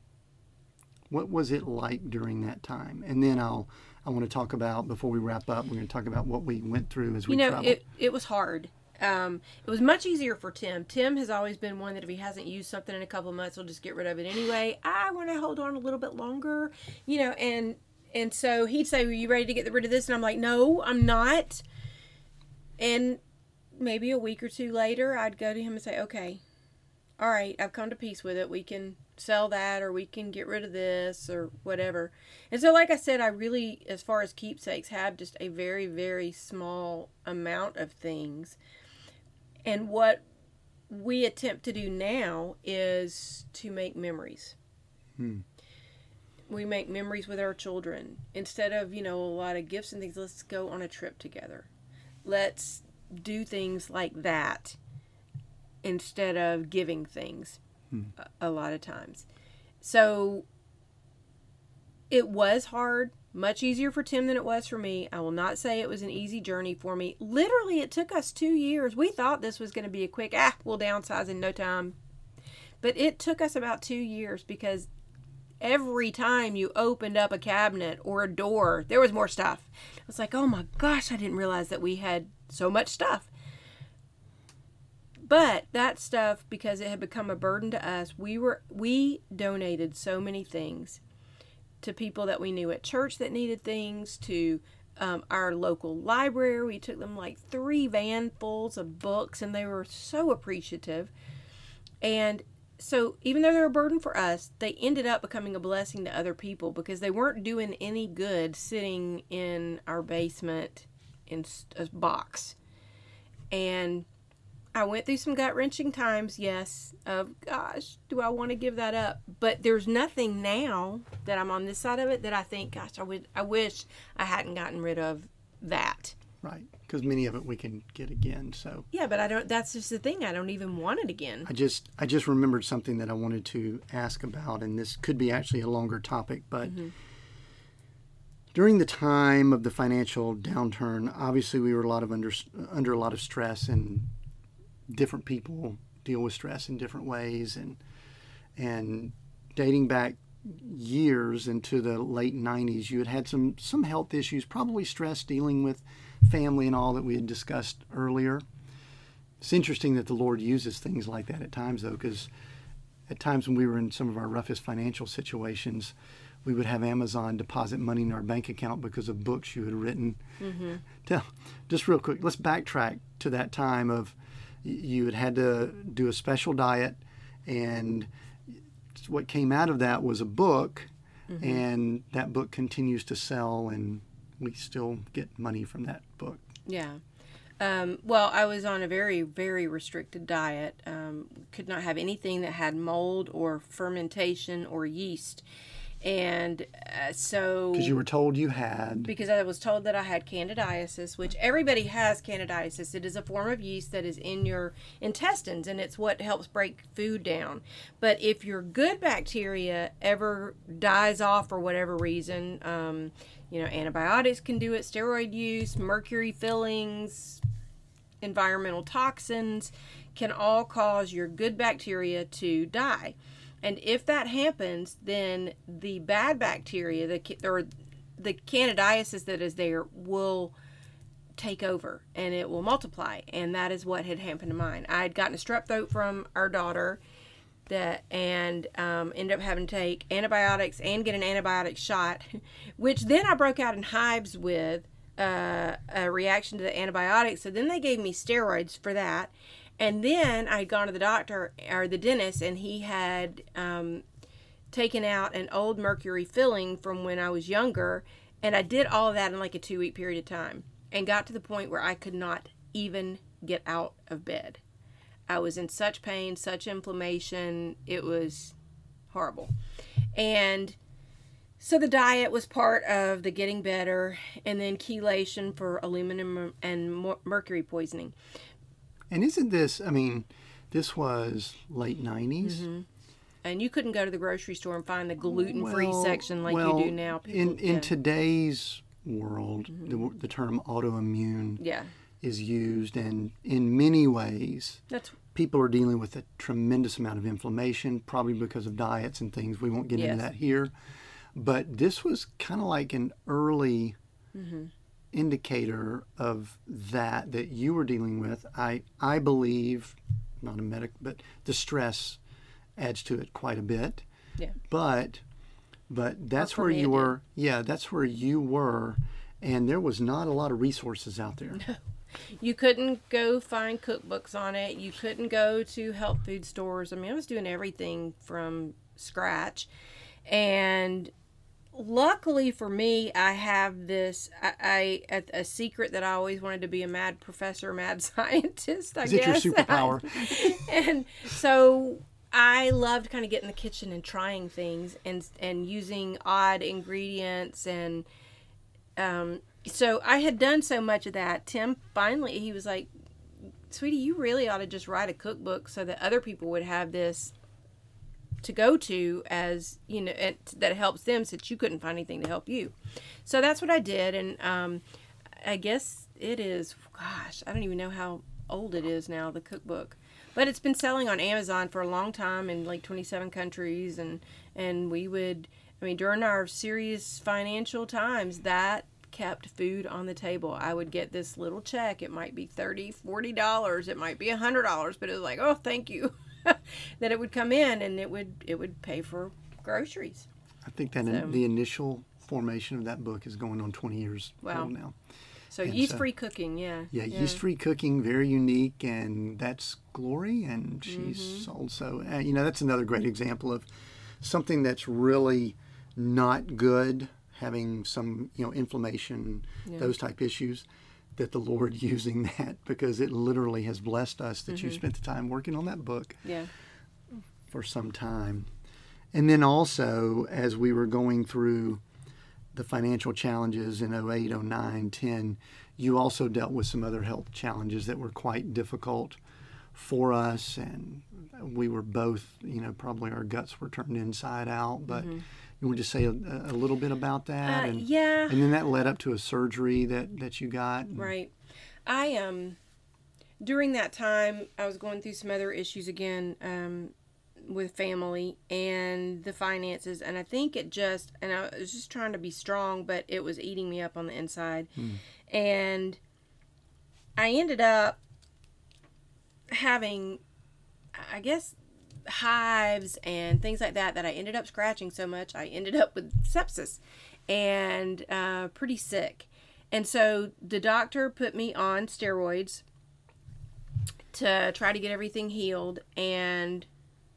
What was it like during that time? And then I'll I want to talk about before we wrap up. We're going to talk about what we went through as we you know traveled. it, it was hard um, it was much easier for tim tim has always been one that if he hasn't used something in a couple of months he'll just get rid of it anyway i want to hold on a little bit longer you know and and so he'd say are you ready to get rid of this and i'm like no i'm not and maybe a week or two later i'd go to him and say okay all right i've come to peace with it. We can sell that or we can get rid of this or whatever. And so like i said i really as far as keepsakes have just a very very small amount of things. And what we attempt to do now is to make memories. Hmm. We make memories with our children. Instead of you know a lot of gifts and things let's go on a trip together. Let's do things like that instead of giving things a, a lot of times so it was hard Much easier for Tim than it was for me. I will not say it was an easy journey for me. Literally, it took us two years. We thought this was going to be a quick, ah, we'll downsize in no time. But it took us about two years because every time you opened up a cabinet or a door, there was more stuff. I was like, oh my gosh, I didn't realize that we had so much stuff. But that stuff, because it had become a burden to us, we were we donated so many things to people that we knew at church that needed things, to um, our local library. We took them like three vanfuls of books, and they were so appreciative. And so, even though they're a burden for us, they ended up becoming a blessing to other people because they weren't doing any good sitting in our basement in a box. And I went through some gut wrenching times, yes, of gosh, do I want to give that up? But there's nothing now that I'm on this side of it that I think, gosh, I would, I wish I hadn't gotten rid of that. Right, because many of it we can get again. So yeah, but I don't. That's just the thing. I don't even want it again. I just, I just remembered something that I wanted to ask about, and this could be actually a longer topic, but. Mm-hmm. During the time of the financial downturn, obviously we were a lot of under under a lot of stress and different people deal with stress in different ways. And and dating back years into the late 90s you had had some some health issues probably stress dealing with family and all that we had discussed earlier. It's interesting that the lord uses things like that at times though because at times when we were in some of our roughest financial situations we would have amazon deposit money in our bank account because of books you had written. Mm-hmm. Tell, just real quick let's backtrack to that time of you had had to do a special diet, and what came out of that was a book, mm-hmm. and that book continues to sell, and we still get money from that book. Yeah. Um, well, I was on a very, very restricted diet. Um, could not have anything that had mold or fermentation or yeast and uh, so because you were told you had. Because i was told that i had candidiasis which everybody has candidiasis. It is a form of yeast that is in your intestines and it's what helps break food down. But if your good bacteria ever dies off for whatever reason um, you know antibiotics can do it steroid use mercury fillings environmental toxins can all cause your good bacteria to die and if that happens, then the bad bacteria, the or the candidiasis that is there, will take over and it will multiply. And that is what had happened to mine. I had gotten a strep throat from our daughter that and um, ended up having to take antibiotics and get an antibiotic shot, which then I broke out in hives with uh, a reaction to the antibiotics. So then they gave me steroids for that. And then I had gone to the doctor or the dentist, and he had um, taken out an old mercury filling from when I was younger. And I did all of that in like a two week period of time and got to the point where I could not even get out of bed. I was in such pain, such inflammation. It was horrible. And so the diet was part of the getting better, and then chelation for aluminum and mercury poisoning. And isn't this, I mean, this was late 90s. Mm-hmm. And you couldn't go to the grocery store and find the gluten free well, section like well, you do now. People, in, in yeah. today's world, mm-hmm. the, the term autoimmune yeah. is used, and in many ways, That's, people are dealing with a tremendous amount of inflammation, probably because of diets and things. We won't get yes. into that here. But this was kind of like an early. Mm-hmm indicator of that that you were dealing with. I I believe, not a medic, but the stress adds to it quite a bit. Yeah. But but that's where you were. Yeah, that's where you were, and there was not a lot of resources out there. No. You couldn't go find cookbooks on it. You couldn't go to health food stores. I mean, I was doing everything from scratch. And luckily for me, I have this I, I, a secret that I always wanted to be a mad professor, mad scientist. I Is guess. it your superpower? and so I loved kind of getting in the kitchen and trying things and and using odd ingredients and um, so I had done so much of that. Tim finally he was like, "Sweetie, you really ought to just write a cookbook so that other people would have this to go to as you know and that helps them since you couldn't find anything to help you. So that's what i did and um, i guess it is gosh i don't even know how old it is now the cookbook. But it's been selling on amazon for a long time in like 27 countries and and we would i mean during our serious financial times that kept food on the table. I would get this little check. It might be 30 40 dollars. It might be a hundred dollars but it was like oh thank you that it would come in and it would it would pay for groceries. I think that in, the initial formation of that book is going on 20 years wow. old now. So and yeast free so, cooking, yeah. yeah. Yeah, yeast free cooking, very unique, and that's Glory, and she's mm-hmm. sold so. Uh, you know, that's another great example of something that's really not good, having some you know inflammation, yeah. those type issues that the Lord using that because it literally has blessed us that mm-hmm. you spent the time working on that book yeah. for some time. And then also, as we were going through the financial challenges in 08, 09, 10, you also dealt with some other health challenges that were quite difficult for us. And we were both, you know, probably our guts were turned inside out. But mm-hmm. You want to say a, a little bit about that? Uh, and, yeah. And then that led up to a surgery that, that you got. Right. I um during that time I was going through some other issues again um, with family and the finances and I think it just and I was just trying to be strong but it was eating me up on the inside. Hmm. And I ended up having I guess hives and things like that that I ended up scratching so much I ended up with sepsis and uh, pretty sick. And so the doctor put me on steroids to try to get everything healed and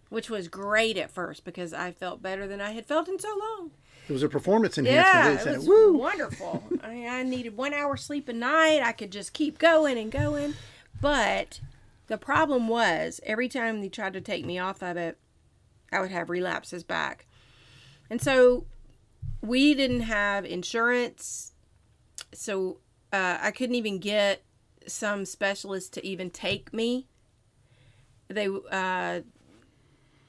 which was great at first because I felt better than I had felt in so long. It was a performance enhancement. Yeah, it was Woo! wonderful. I, I needed one hour sleep a night. I could just keep going and going. But the problem was every time they tried to take me off of it, I would have relapses back. And so we didn't have insurance. So uh, I couldn't even get some specialist to even take me. They, uh,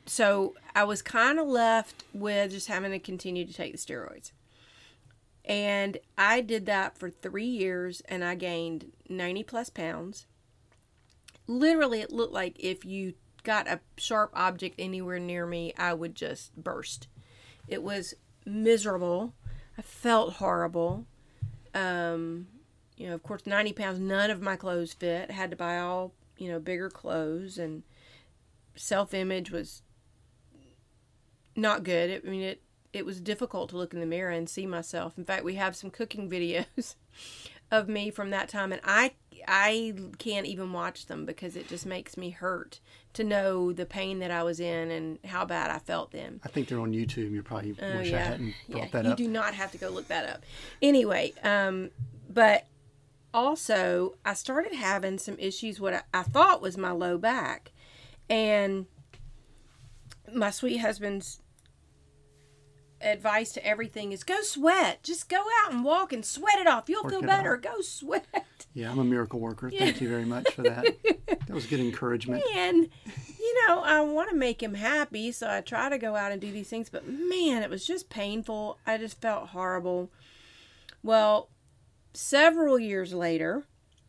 so I was kind of left with just having to continue to take the steroids. And I did that for three years and I gained 90 plus pounds literally it looked like if you got a sharp object anywhere near me, I would just burst. It was miserable. I felt horrible. Um, you know, of course, 90 pounds, none of my clothes fit. I had to buy all, you know, bigger clothes, and self image was not good. I mean, it, it was difficult to look in the mirror and see myself. In fact, we have some cooking videos of me from that time, and I I can't even watch them because it just makes me hurt to know the pain that I was in and how bad I felt then. I think they're on YouTube. You probably uh, wish yeah. I hadn't brought yeah, that you up. You do not have to go look that up. Anyway, um, but also I started having some issues. What I, I thought was my low back, and my sweet husband's advice to everything is go sweat. Just go out and walk and sweat it off. You'll Work feel better. Out. Go sweat. Yeah, I'm a miracle worker. Yeah. Thank you very much for that. that was good encouragement. And you know, I want to make him happy, so I try to go out and do these things, but man, it was just painful. I just felt horrible. Well, several years later,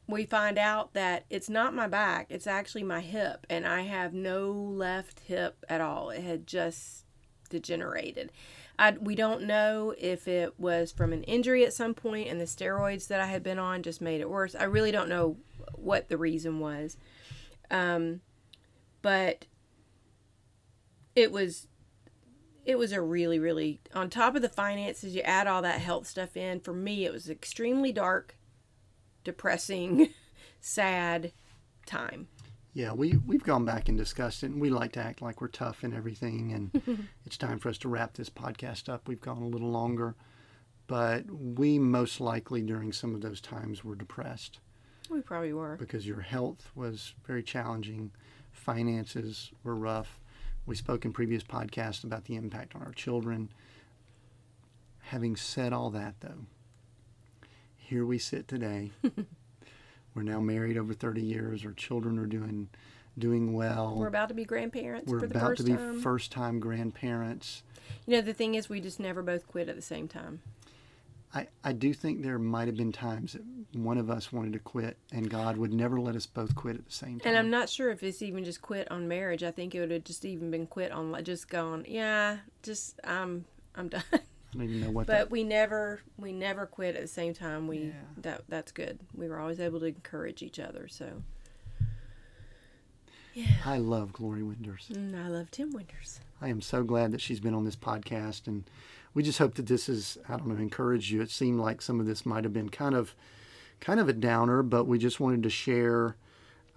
we find out that it's not my back, it's actually my hip, and I have no left hip at all. It had just degenerated. I, we don't know if it was from an injury at some point and the steroids that I had been on just made it worse. I really don't know what the reason was. Um, but it was it was a really really on top of the finances you add all that health stuff in for me it was extremely dark depressing sad time yeah, we we've gone back and discussed it, and we like to act like we're tough and everything. And it's time for us to wrap this podcast up. We've gone a little longer, but we most likely during some of those times were depressed. We probably were because your health was very challenging, finances were rough. We spoke in previous podcasts about the impact on our children. Having said all that, though, here we sit today. We're now married over 30 years. Our children are doing doing well. We're about to be grandparents We're for the about to be time. first time grandparents. You know, the thing is, we just never both quit at the same time. I, I do think there might have been times that one of us wanted to quit and God would never let us both quit at the same time. And I'm not sure if it's even just quit on marriage. I think it would have just even been quit on just gone. Yeah, just I'm I'm done. I don't even know what But that we never we never quit at the same time. We Yeah. that that's good. We were always able to encourage each other. So Yeah. I love Glory Winters. mm, I love Tim Winters. I am so glad that she's been on this podcast, and we just hope that this is I don't know encouraged you. It seemed like some of this might have been kind of kind of a downer, but we just wanted to share,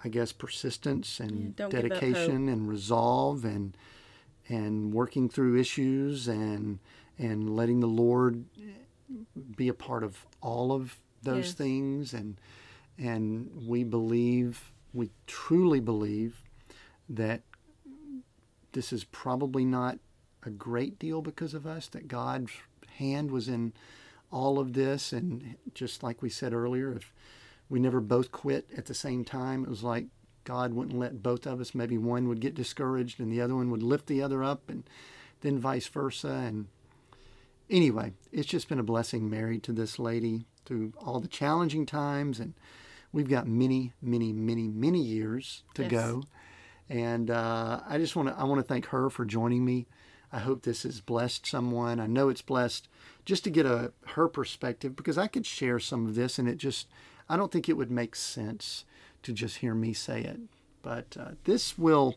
I guess, persistence and Yeah, don't give up dedication and resolve and and working through issues and and letting the Lord be a part of all of those Yes. things. And and we believe we truly believe that this is probably not a great deal because of us that God's hand was in all of this. And just like we said earlier if we never both quit at the same time it was like God wouldn't let both of us. Maybe one would get discouraged and the other one would lift the other up and then vice versa. And anyway it's just been a blessing married to this lady through all the challenging times and we've got many many many many years to Yes. go and uh, I just want to I want to thank her for joining me. I hope this has blessed someone. I know it's blessed just to get a her perspective because I could share some of this and it just I don't think it would make sense to just hear me say it. But uh, this will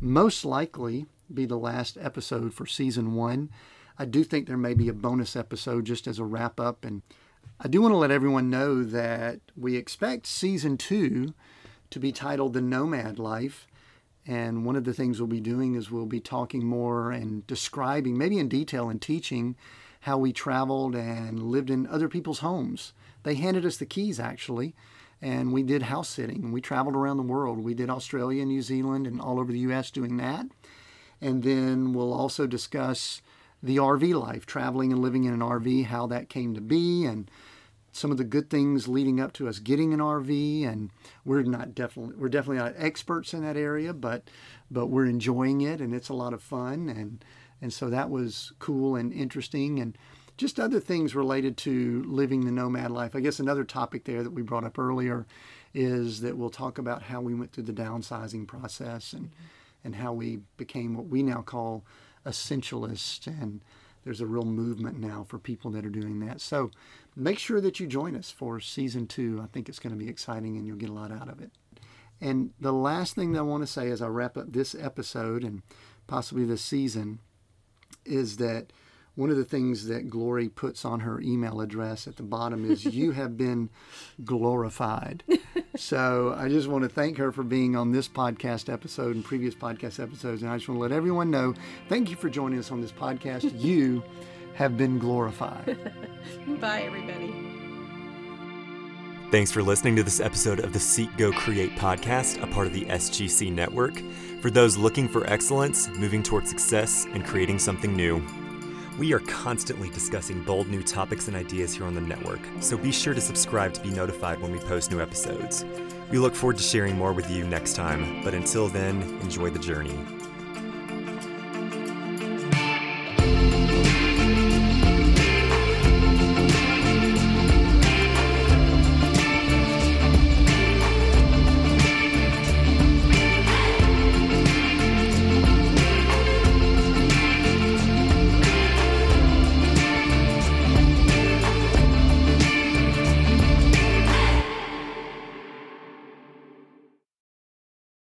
most likely be the last episode for season one. I do think there may be a bonus episode just as a wrap up and I do want to let everyone know that we expect season two to be titled The Nomad Life. And one of the things we'll be doing is we'll be talking more and describing, maybe in detail, and teaching how we traveled and lived in other people's homes. They handed us the keys, actually, and we did house sitting. We traveled around the world. We did Australia, New Zealand, and all over the U.S. doing that. And then we'll also discuss the RV life, traveling and living in an RV, how that came to be, and some of the good things leading up to us getting an RV and we're not definitely we're definitely not experts in that area but but we're enjoying it and it's a lot of fun and and so that was cool and interesting and just other things related to living the nomad life. I guess another topic there that we brought up earlier is that we'll talk about how we went through the downsizing process and and how we became what we now call essentialists and there's a real movement now for people that are doing that. So make sure that you join us for season two. I think it's going to be exciting and you'll get a lot out of it. And the last thing that I want to say as I wrap up this episode and possibly this season is that one of the things that Glory puts on her email address at the bottom is you have been glorified. so I just want to thank her for being on this podcast episode and previous podcast episodes. And I just want to let everyone know thank you for joining us on this podcast. You have been glorified. Bye, everybody. Thanks for listening to this episode of the Seek Go Create podcast, a part of the SGC network. For those looking for excellence, moving toward success, and creating something new. We are constantly discussing bold new topics and ideas here on the network, so be sure to subscribe to be notified when we post new episodes. We look forward to sharing more with you next time, but until then, enjoy the journey.